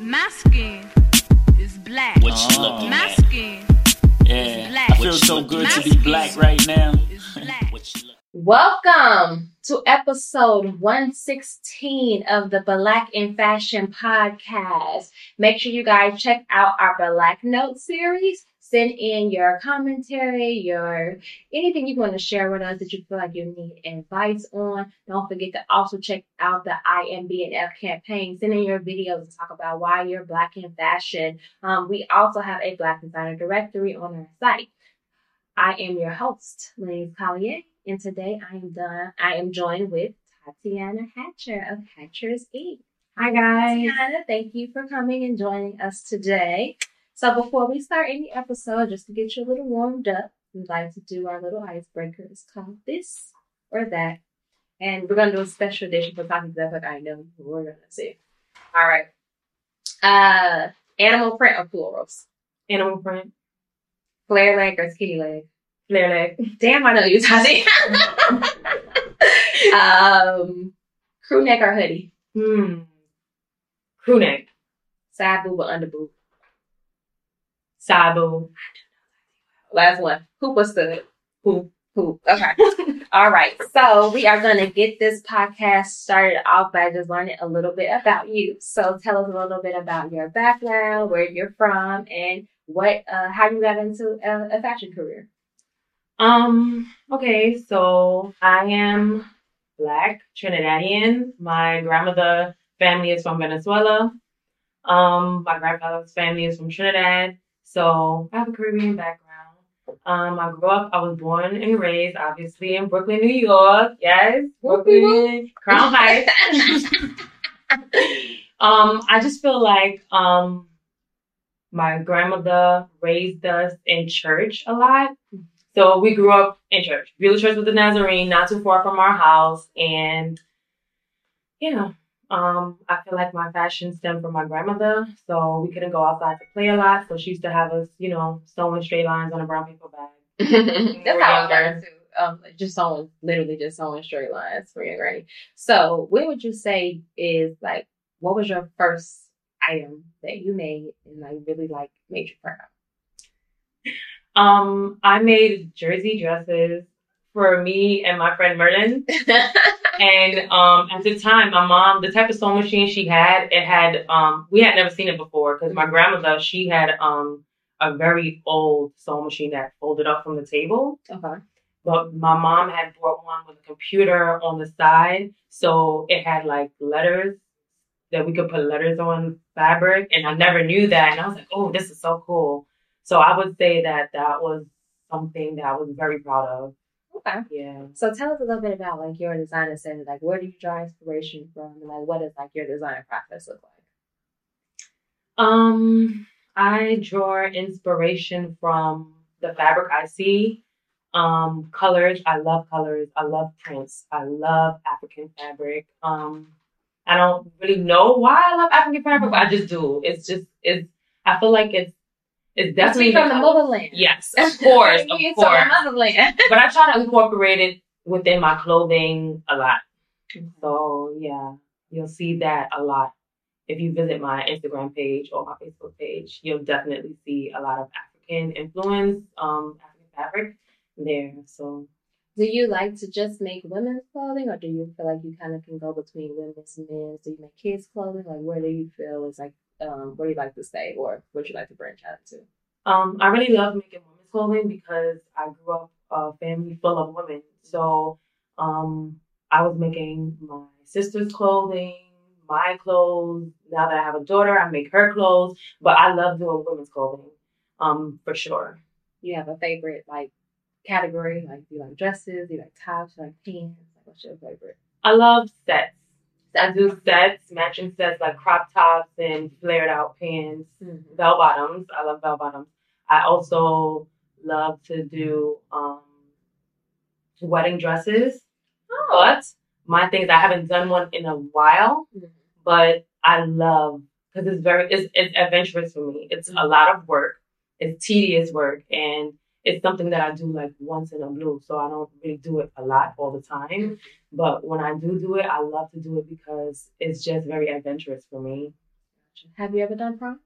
My skin is black. What you looking My at? skin Yeah, black. I feel so good looking to be black right now. black. What you look- Welcome to episode 116 of the Black in Fashion podcast. Make sure you guys check out our Black Note series. Send in your commentary, your anything you want to share with us that you feel like you need advice on. Don't forget to also check out the IMBNF campaign. Send in your videos and talk about why you're black in fashion. Um, we also have a Black Designer directory on our site. I am your host, Lane Collier, and today I am done. I am joined with Tatiana Hatcher of Hatcher's Inc. Hi guys. Tatiana, thank you for coming and joining us today. So before we start any episode, just to get you a little warmed up, we'd like to do our little icebreaker. It's called this or that. And we're gonna do a special edition for Tati because I know we're gonna see. All right. Uh animal print or florals? Animal print. Flare leg or skinny leg? Flare leg. Damn, I know you, Tati. um, crew neck or hoodie? Hmm. Crew neck. Side boob or under boob? Sabu. Last one. Hoop or stud? Hoop. Hoop. Okay. All right. So we are going to get this podcast started off by just learning a little bit about you. So tell us a little bit about your background, where you're from, and what, uh, how you got into a, a fashion career. Um, okay, so I am black Trinidadian. My grandmother family is from Venezuela. Um, my grandfather's family is from Trinidad. So I have a Caribbean background. Um, I grew up, I was born and raised, obviously, in Brooklyn, New York. Yes, Brooklyn, Crown Heights. um, I just feel like um my grandmother raised us in church a lot. So we grew up in church. Beulah Church with the Nazarene, not too far from our house. And yeah, um, I feel like my fashion stemmed from my grandmother. So we couldn't go outside to play a lot. So she used to have us, you know, sewing straight lines on a brown paper bag. That's how I learned too. Um, just sewing, literally just sewing straight lines for your granny. So, what would you say is like, what was your first item that you made and like really like made you proud? Um, I made jersey dresses for me and my friend Merlin. And um, at the time, my mom, the type of sewing machine she had, it had um, we had never seen it before because my grandmother, she had um a very old sewing machine that folded up from the table. okay. But my mom had bought one with a computer on the side, so it had like letters that we could put letters on fabric, and I never knew that, and I was like, oh, this is so cool. So I would say that that was something that I was very proud of. Okay. Yeah. So tell us a little bit about like your design center. Like, where do you draw inspiration from, and like, what does like your design process look like? Um, I draw inspiration from the fabric I see. Um, colors. I love colors. I love prints. I love African fabric. Um, I don't really know why I love African fabric, but I just do. It's just it's. I feel like it's it's definitely from the motherland. Yes, of course, of course. motherland. But I try to incorporate it within my clothing a lot. So yeah, you'll see that a lot. If you visit my Instagram page or my Facebook page, you'll definitely see a lot of African influence, um, African fabric there. So Do you like to just make women's clothing, or do you feel like you kind of can go between women's and men's? Do you make kids' clothing? Like, where do you feel is like, um, where do you like to stay, or what you like to branch out to? um, I really love making women's clothing because I grew up a family full of women. So um, I was making my sister's clothing, my clothes. Now that I have a daughter, I make her clothes. But I love doing women's clothing, um, for sure. You have a favorite like category? Like, do you like dresses? Do you like tops? Do you like pants? Like, what's your favorite? I love sets. I do sets, matching sets like crop tops and flared out pants, Mm-hmm. bell bottoms. I love bell bottoms. I also love to do um, wedding dresses. Oh. But my thing is I haven't done one in a while, Mhm. but I love because it's very it's, it's adventurous for me. It's a lot of work. It's tedious work and it's something that I do like once in a blue. So I don't really do it a lot all the time. Mm-hmm. But when I do do it, I love to do it because it's just very adventurous for me. Have you ever done prom?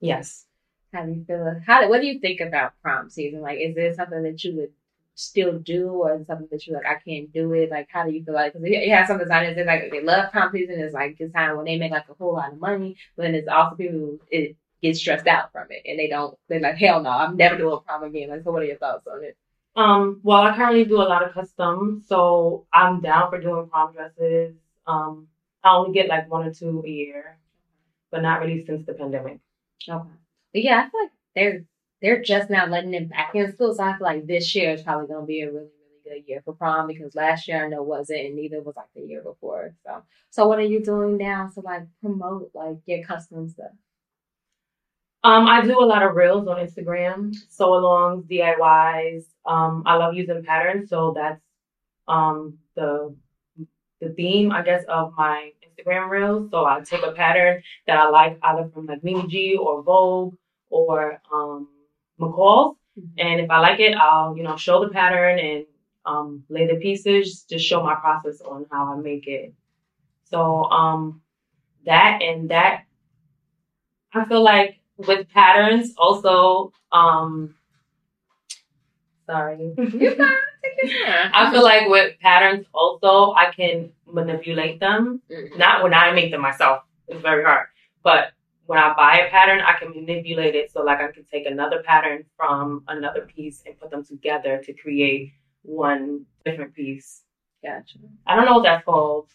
Yes. How do you feel? How? What do you think about prom season? Like, is it something that you would still do, or is it something that you like? I can't do it. Like, how do you feel like? Because you have some designers that like they love prom season. It's like it's time when they make like a whole lot of money, but then it's also people who it get stressed out from it and they don't. They're like, hell no, I'm never doing prom again. Like, so what are your thoughts on it? Um, well, I currently do a lot of custom, so I'm down for doing prom dresses. Um, I only get like one or two a year, but not really since the pandemic. Okay. But yeah, I feel like they're they're just now letting it back in school. So I feel like this year is probably gonna be a really, really good year for prom because last year I know wasn't and neither was like the year before. So so what are you doing now to like promote like your custom stuff? Um, I do a lot of reels on Instagram, sew alongs, DIYs. Um, I love using patterns, so that's um the the theme, I guess, of my Instagram reels. So I take a pattern that I like either from like Mimi G or Vogue or um McCall's. And if I like it, I'll, you know, show the pattern and um, lay the pieces, just show my process on how I make it. So um, that and that, I feel like with patterns also, um, sorry. You fine. Take your time. I feel like with patterns also, I can manipulate them. Mhm. Not when I make them myself. It's very hard. But when I buy a pattern, I can manipulate it so like I can take another pattern from another piece and put them together to create one different piece. Gotcha. I don't know what that's called.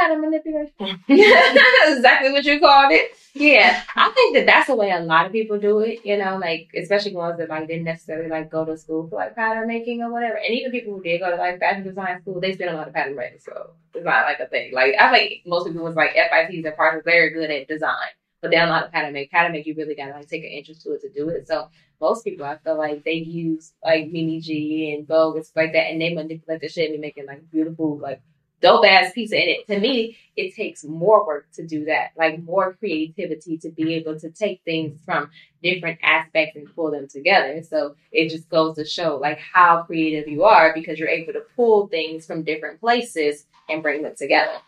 Pattern manipulation. That's exactly what you called it. Yeah, I think that that's the way a lot of people do it. You know, like especially ones that like didn't necessarily like go to school for like pattern making or whatever. And even people who did go to like fashion design school, they spend a lot of pattern make. So it's not like a thing. Like I think most people was like FITs and Parsons are very good at design, but they're not pattern make. Pattern make you really gotta like take an interest to it to do it. So most people, I feel like they use like Mimi G and Vogue and stuff like that, and they manipulate the shit and be making like beautiful like dope ass pizza And it, to me, it takes more work to do that, like more creativity to be able to take things from different aspects and pull them together. So it just goes to show like how creative you are because you're able to pull things from different places and bring them together.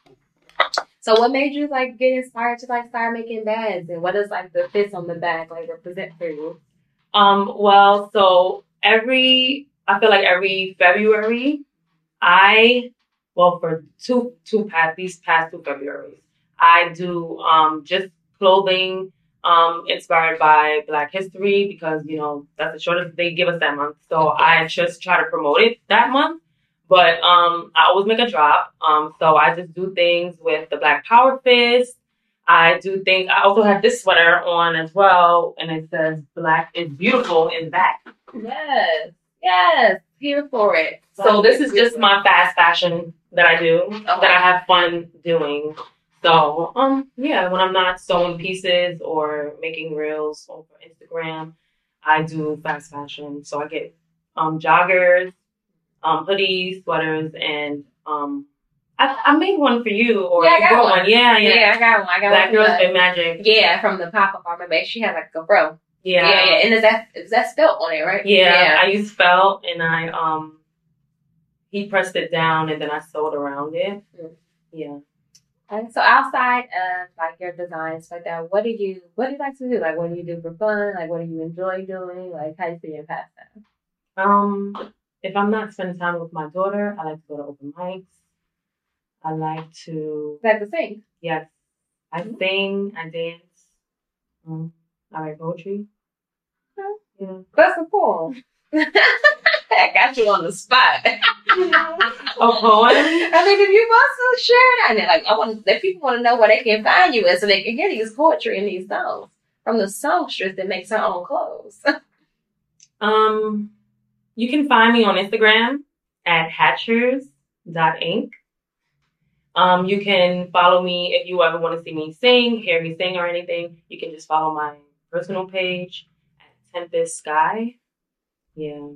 So what made you like get inspired to like start making bags and what does like the fits on the bag like represent for you? Um, well, so every I feel like every February, I well for two two past these past two Februarys, I do um just clothing um inspired by Black History because you know that's the shortest they give us that month. So I just try to promote it that month. But um I always make a drop. Um so I just do things with the Black Power Fist. I do things I also have this sweater on as well and it says black is beautiful in back. Yes, yes, here for it. So this is just my fast fashion that I do that I have fun doing. So um yeah, when I'm not sewing pieces or making reels for Instagram, I do fast fashion. So I get um joggers, um hoodies, sweaters, and um I, I made one for you or Yeah, I you got one. one. Yeah, yeah. yeah. I got one. I got Black one. Girls Been Magic. yeah, from the pop up armor bag. She had like a fro. Yeah. Yeah, yeah, and is that is that spelt on it, right? Yeah, I used felt and I um he pressed it down and then I sewed around it. Mm. Yeah. And so outside of like your designs like that, what do you what do you like to do? Like what do you do for fun? Like what do you enjoy doing? Like how you feel your pastime? Um, if I'm not spending time with my daughter, I like to go to open mics. I like to Like the sing. yes, I Mhm. sing, I dance. Um, I write poetry. Yeah. That's a poem. I got you on the spot. A poem. I mean, if you want to share that, like I want, if people want to know where they can find you, at, so they can hear these poetry and these songs from the songstress that makes her own clothes. Um, you can find me on Instagram at hatchers.inc. Um, you can follow me if you ever want to see me sing, hear me sing or anything. You can just follow my personal page at Tempest Sky. Yeah.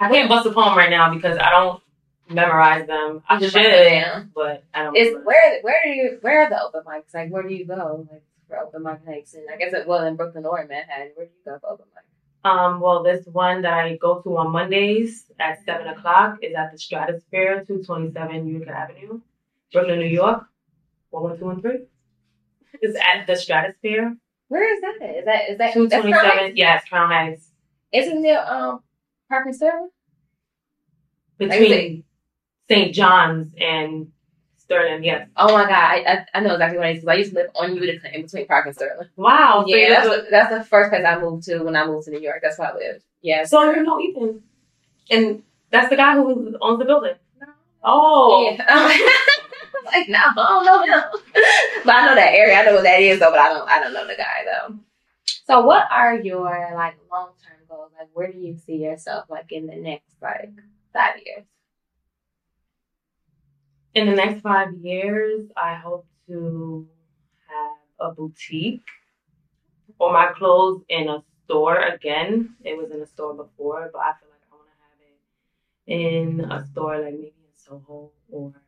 I can't bust a poem right now because I don't memorize them. I Just should, write it down. but I don't. Is where where do you where are the open mics? Like where do you go? Like for open mic nights, and I guess it well in Brooklyn or in Manhattan. Where do you go for open mic? Um, well, this one that I go to on Mondays at seven o'clock is at the Stratosphere, two twenty seven Utica Avenue, Brooklyn, New York, one one two one three. It's at the Stratosphere. Where is that? Is that is that Two Crown seven. Yes, Crown Heights. Isn't there um Park and Sterling? Between St. John's and Sterling, yes. Oh my god, I, I, I know exactly what I used to. I used to live on Utica in between Park and Sterling. Wow. Yeah, that's that's the first place I moved to when I moved to New York. That's where I lived. Yeah. So you know Ethan. And that's the guy who owns the building. Oh. Yeah. like no, I don't know him. but I know that area. I know what that is though, but I don't I don't know the guy though. So what are your like long term goals? Like where do you see yourself like in the next like five years? In the next five years, I hope to have a boutique or my clothes in a store again. It was in a store before, but I feel like I want to have it in a store like maybe in Soho or Manhattan. Okay.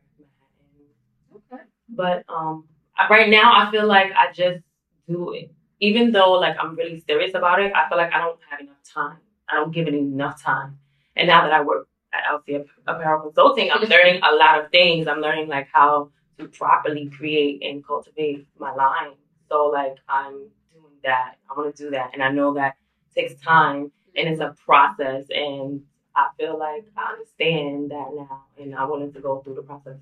But um, right now, I feel like I just do it. Even though like I'm really serious about it, I feel like I don't have enough time. I don't give it enough time. And now that I work at LC Apparel Consulting, I'm learning a lot of things. I'm learning like how to properly create and cultivate my line. So like I'm doing that. I want to do that, and I know that takes time and it's a process. And I feel like I understand that now, and I wanted to go through the process.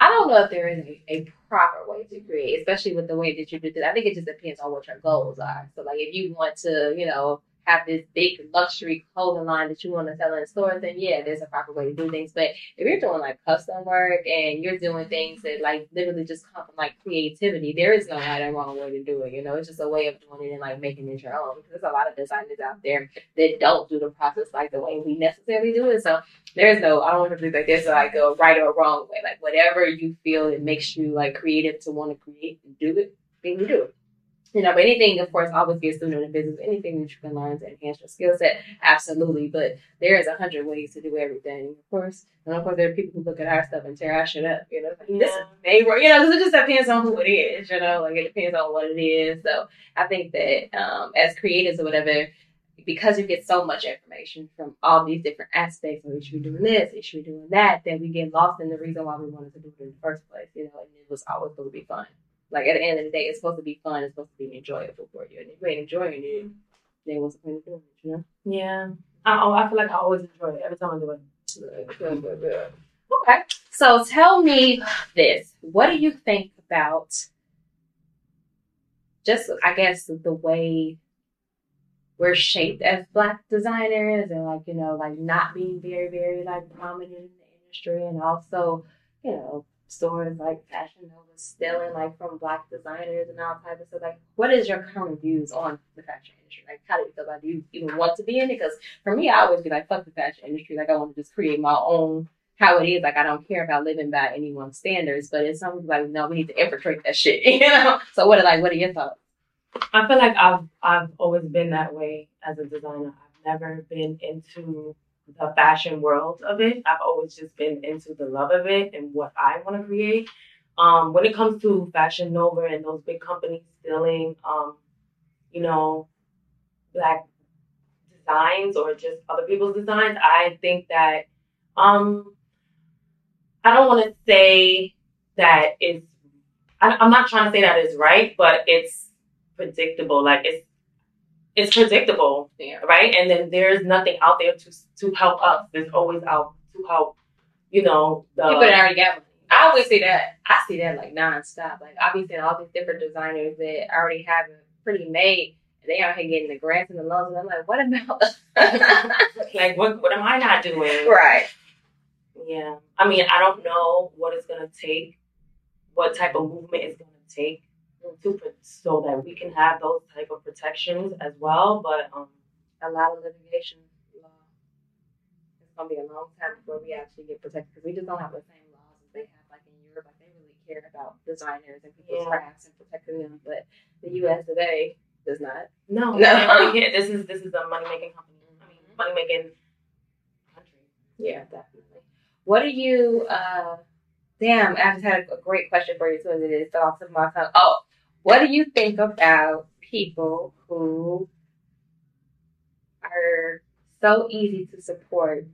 I don't know if there is a, a proper way to create, especially with the way that you do this. I think it just depends on what your goals are. So, like, if you want to, you know, have this big luxury clothing line that you want to sell in stores, then yeah, there's a proper way to do things. But if you're doing like custom work and you're doing things that like literally just come from like creativity, there is no right or wrong way to do it. You know, it's just a way of doing it and like making it your own. Because there's a lot of designers out there that don't do the process like the way we necessarily do it. So there's no, I don't want to believe like there's like a right or wrong way. Like whatever you feel it makes you like creative to want to create and do it, then you do it. You know, but anything, of course, always be a student in business. Anything that you can learn to enhance your skill set, absolutely. But there is a hundred ways to do everything, of course. And of course, there are people who look at our stuff and tear our shit up. You know, like, this is. You know, 'cause it just depends on who it is. You know, like it depends on what it is. So I think that um, as creatives or whatever, because you get so much information from all these different aspects, you should be doing this, we should be doing that, then we get lost in the reason why we wanted to do it in the first place. You know, and it was always going to be fun. Like at the end of the day, it's supposed to be fun. It's supposed to be enjoyable for you. And if you ain't enjoying it, then what's the point of doing it? You know. Yeah, I, oh, I feel like I always enjoy it every time I do it. Okay. So tell me this. What do you think about just I guess the way we're shaped as black designers and like, you know, like not being very, very like prominent in the industry and also, you know, stores like Fashion Nova stealing like from black designers and all type of stuff. Like what is your current views on the fashion industry? Like how do you feel about it? Do you even want to be in it? Because for me I always be like, fuck the fashion industry. Like I want to just create my own how it is. Like I don't care about living by anyone's standards, but it's something like no, we need to infiltrate that shit. You know. So what are like what are your thoughts? I feel like I've I've always been that way as a designer. I've never been into the fashion world of it. I've always just been into the love of it and what I want to create. Um, when it comes to Fashion Nova and those big companies stealing, um, you know, black designs or just other people's designs, I think that um, I don't want to say that it's. I, I'm not trying to say that it's right, but it's predictable. Like it's it's predictable, Yeah. right? And then there's nothing out there to to help us. There's always out to help, you know, the People that already got money. I always see that. I see that like nonstop. Like I've been seeing all these different designers that already have it pretty made. And they out here getting the grants and the loans, and I'm like, what about? like what what am I not doing? right. Yeah. I mean, I don't know what it's gonna take, what type of movement it's gonna take to so that we can have those type of protections as well. But um, A lot of litigation law. It's gonna be a long time before we actually get protected because we just don't have the same laws as they have like in Europe. Like they really care about designers and people's Yeah. crafts and protecting them, but the U.S. today does not. no, No. get- this is this is a money making company. I mean, money making country. Yeah, definitely. What do you? uh Damn, I just had a, great question for you. So it is off of my tongue. Oh, what do you think about people who are so easy to support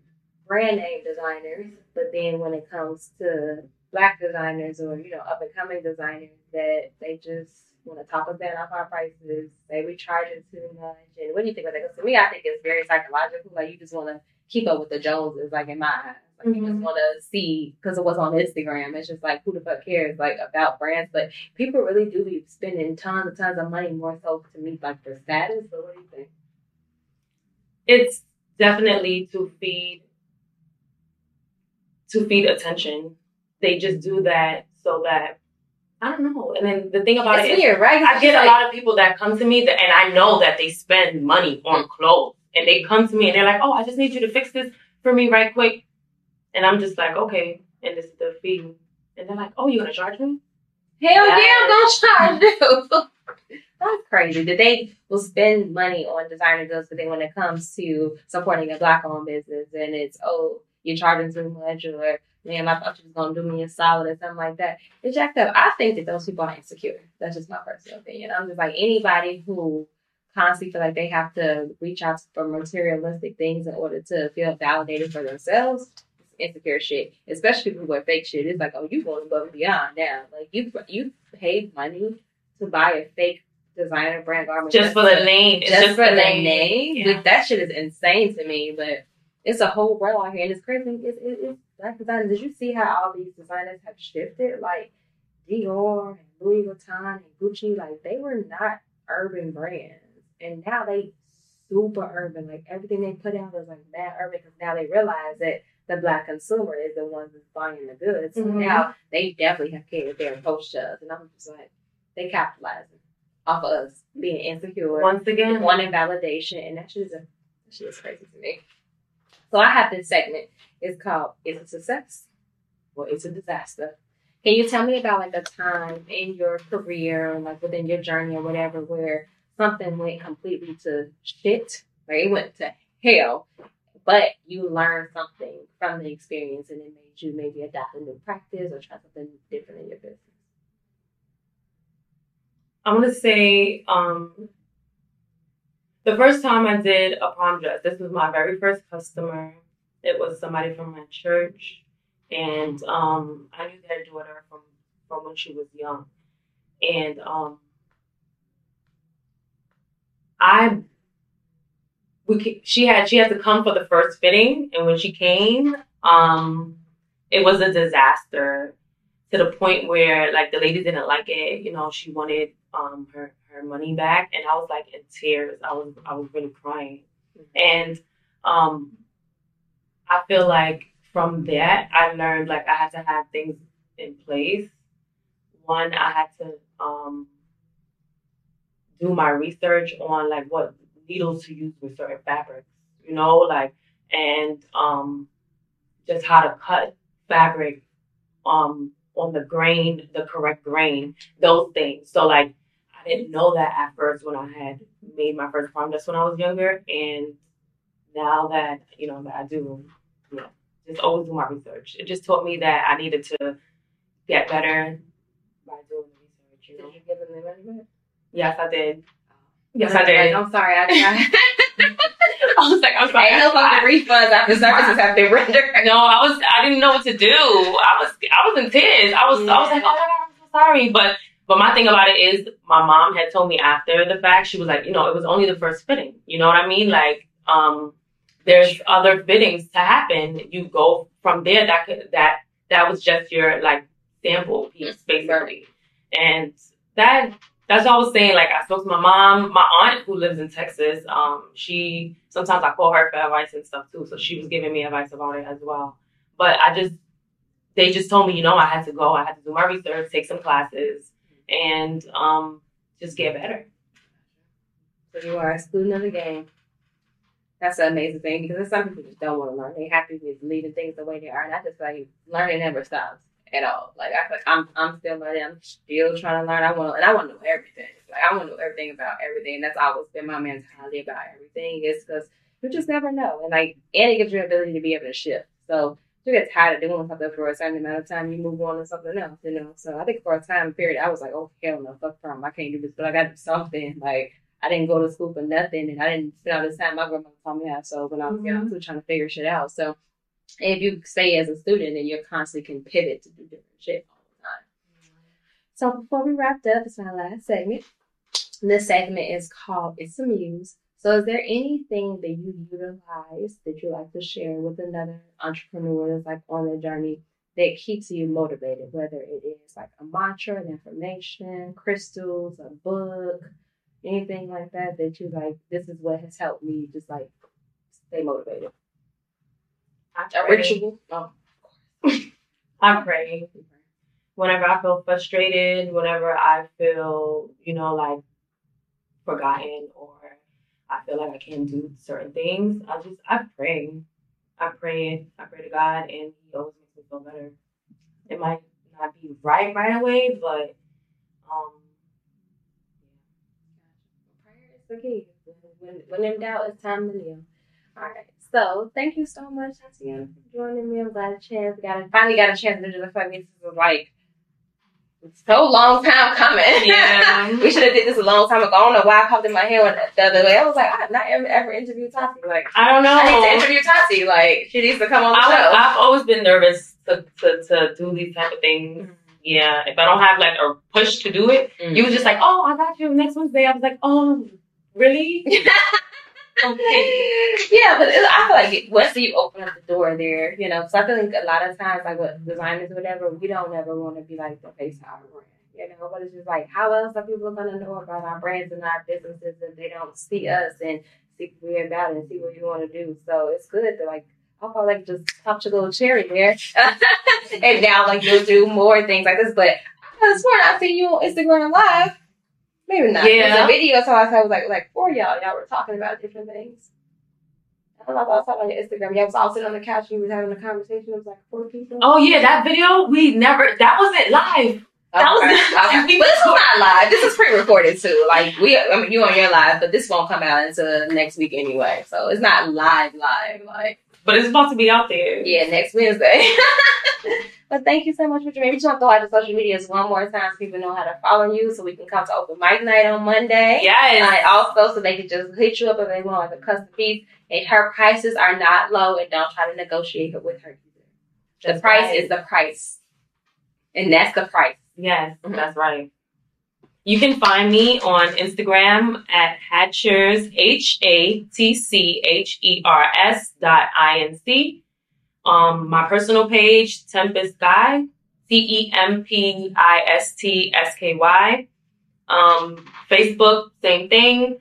brand name designers, but then when it comes to black designers or you know up and coming designers that they just want to talk us down off our prices. They we charging too much. And what do you think about that? Because to me, I think it's very psychological. Like you just want to keep up with the Joneses, like in my eyes. Like you just Mhm. want to see because it was on Instagram. It's just like who the fuck cares like about brands, but people really do be spending tons and tons of money more so to meet like their status. But what do you think? It's definitely to feed to feed attention. They just do that so that I don't know. And then the thing about It's it is weird, right? I get a lot of people that come to me that, and I know that they spend money on clothes, and they come to me and they're like, "Oh, I just need you to fix this for me right quick," and I'm just like, "Okay," and this is the fee, and they're like, "Oh, you're gonna charge me?" Hell yeah. I'm gonna charge you. That's crazy. That they will spend money on designer goods, but then when it comes to supporting a black owned business and it's oh, you're charging too much or man, I thought you was gonna do me a solid or something like that. It's jacked up. I think that those people are insecure. That's just my personal opinion. I'm just like anybody who constantly feel like they have to reach out for materialistic things in order to feel validated for themselves. Insecure shit, especially people who wear fake shit. It's like, oh, you going above and beyond now. Like you, you paid money to buy a fake designer brand garment Just for the name, It's just, for the name. Yeah. Like, that shit is insane to me. But it's a whole world out here, and it's crazy. It's, it, it's black designers. Did you see how all these designers have shifted? Like Dior and Louis Vuitton and Gucci, like they were not urban brands, and now they super urban. Like everything they put out is like mad urban because now they realize that the black consumer is the one that's buying the goods. So Mhm. now they definitely have catered their approach to us, and I'm just like they capitalizing off of us being insecure Once again, wanting validation, and that shit is a that shit is crazy to me. So I have this segment. It's called "Is it success or it's a disaster?" Can you tell me about like a time in your career, like within your journey or whatever, where something went completely to shit, like it went to hell, but you learned something from the experience, and it made you maybe adopt a new practice or try something different in your business? I'm gonna say um, the first time I did a prom dress, this was my very first customer. It was somebody from my church, and um, I knew their daughter from from when she was young, and um, I we she had she had to come for the first fitting, and when she came, um, it was a disaster to the point where like the lady didn't like it. You know, she wanted um her her money back, and I was like in tears. I was I was really crying, and um, I feel like from that I learned like I had to have things in place. One, I had to um do my research on like what needles to use with certain fabrics, you know, like and um just how to cut fabric um on the grain, the correct grain, those things. So like I didn't know that at first when I had made my first prom dress when I was younger and now that you know that I do, you know, just always do my research. It just taught me that I needed to get better by doing the research, you know. Did you give them the? Yes, I did. Yes, I did. I'm sorry. I, I I was like, I'm sorry. Ain't no fucking refunds after services have been rendered. No, I was I didn't know what to do. I was I was in tears. I was I was like, oh my god, I'm so sorry. But but my thing about it is my mom had told me after the fact, she was like, you know, it was only the first fitting. You know what I mean? Like, um, there's other fittings to happen. You go from there that could that that was just your like sample piece basically. And that that's what I was saying. Like I spoke to my mom, my aunt who lives in Texas. Um, she sometimes I call her for advice and stuff too. So she was giving me advice about it as well. But I just they just told me, you know, I had to go. I had to do my research, take some classes, and um, just get better. So you are a student of the game. That's an amazing thing because there's some people just don't want to learn. They happy with leaving things the way they are. And I just like learning never stops at all. Like I feel like I'm I'm still learning. I'm still trying to learn. I want and I want to know everything. Like I want to know everything about everything. And that's always been my mentality about everything. Is because you just never know. And like and it gives you the ability to be able to shift. So you get tired of doing something for a certain amount of time, you move on to something else. You know. So I think for a time period, I was like, oh hell no, fuck prom. I can't do this. But I got to do something. Like I didn't go to school for nothing, and I didn't spend all this time. My grandmother taught me how. So when I was young, mm-hmm. I was trying to figure shit out. So if you stay as a student, then you're constantly can pivot to do different shit all the time. So before we wrapped up, it's my last segment. This segment is called It's a Muse. So is there anything that you utilize that you like to share with another entrepreneur that's like on their journey that keeps you motivated, whether it is like a mantra, an affirmation, crystals, a book, anything like that that you like, this is what has helped me just like stay motivated. I pray. ritual. Oh. I pray. Whenever I feel frustrated, whenever I feel, you know, like forgotten or I feel like I can't do certain things, I just I pray. I pray. I pray to God and He always makes me feel better. It might not be right right away, but um Is. When, when in doubt, it's time to live. All right. So thank you so much, Tatiana, for joining me. I'm glad a chance got a, finally got a chance to do this. Like this was like so long time coming. Yeah. we should have did this a long time ago. I don't know why I popped in my head when, the other day. I was like, I have not ever, ever interviewed Tati. Like I don't know. I need to interview Tati. Like she needs to come on the I, show. I've always been nervous to, to, to do these type of things. Yeah, if I don't have like a push to do it, Mm. you was just like, oh, I got you next Wednesday. I was like, oh, really? Okay. yeah, but it- I feel like it, once you open up the door there, you know, because I feel like a lot of times, like with designers or whatever, we don't ever want to be like the face of our brand, you know. But it's just like, how else are people gonna know about our brands and our businesses if they don't see us and see what we're about and see what we want to do? So it's good to like. I feel like just popped your little cherry there, and now like you'll do more things like this. But I sworn I see you on Instagram Live. Maybe not. Yeah. a video, so I was like, like four y'all, y'all were talking about different things. I don't know if I saw it on your Instagram. Y'all was all sitting on the couch and you was having a conversation. It was like four people. Oh yeah, that video we never. That wasn't live. that was- okay. we But this is not live. This is pre-recorded too. Like we, I mean, you on your live, but this won't come out until next week anyway. So it's not live, live. Like But it's supposed to be out there. yeah, next Wednesday. but thank you so much for joining. We just want to go out to social medias one more time so people know how to follow you, so we can come to open mic night on Monday. Yes. And also, so they can just hit you up if they want like a custom piece. And her prices are not low, and don't try to negotiate it with her. Either. The That's price right. is the price, and that's the price. Yes, Mhm. that's right. You can find me on Instagram at Hatchers H A T C H E R S dot I N C. Um, my personal page, Tempest Sky, T E M P I S T S K Y. Um, Facebook, same thing.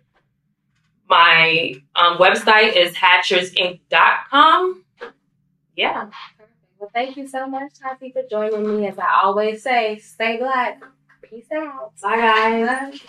My um, website is hatchersinc.com. Yeah. Well, thank you so much, Tati, for joining me. As I always say, stay black. Peace out. Bye, guys. Bye.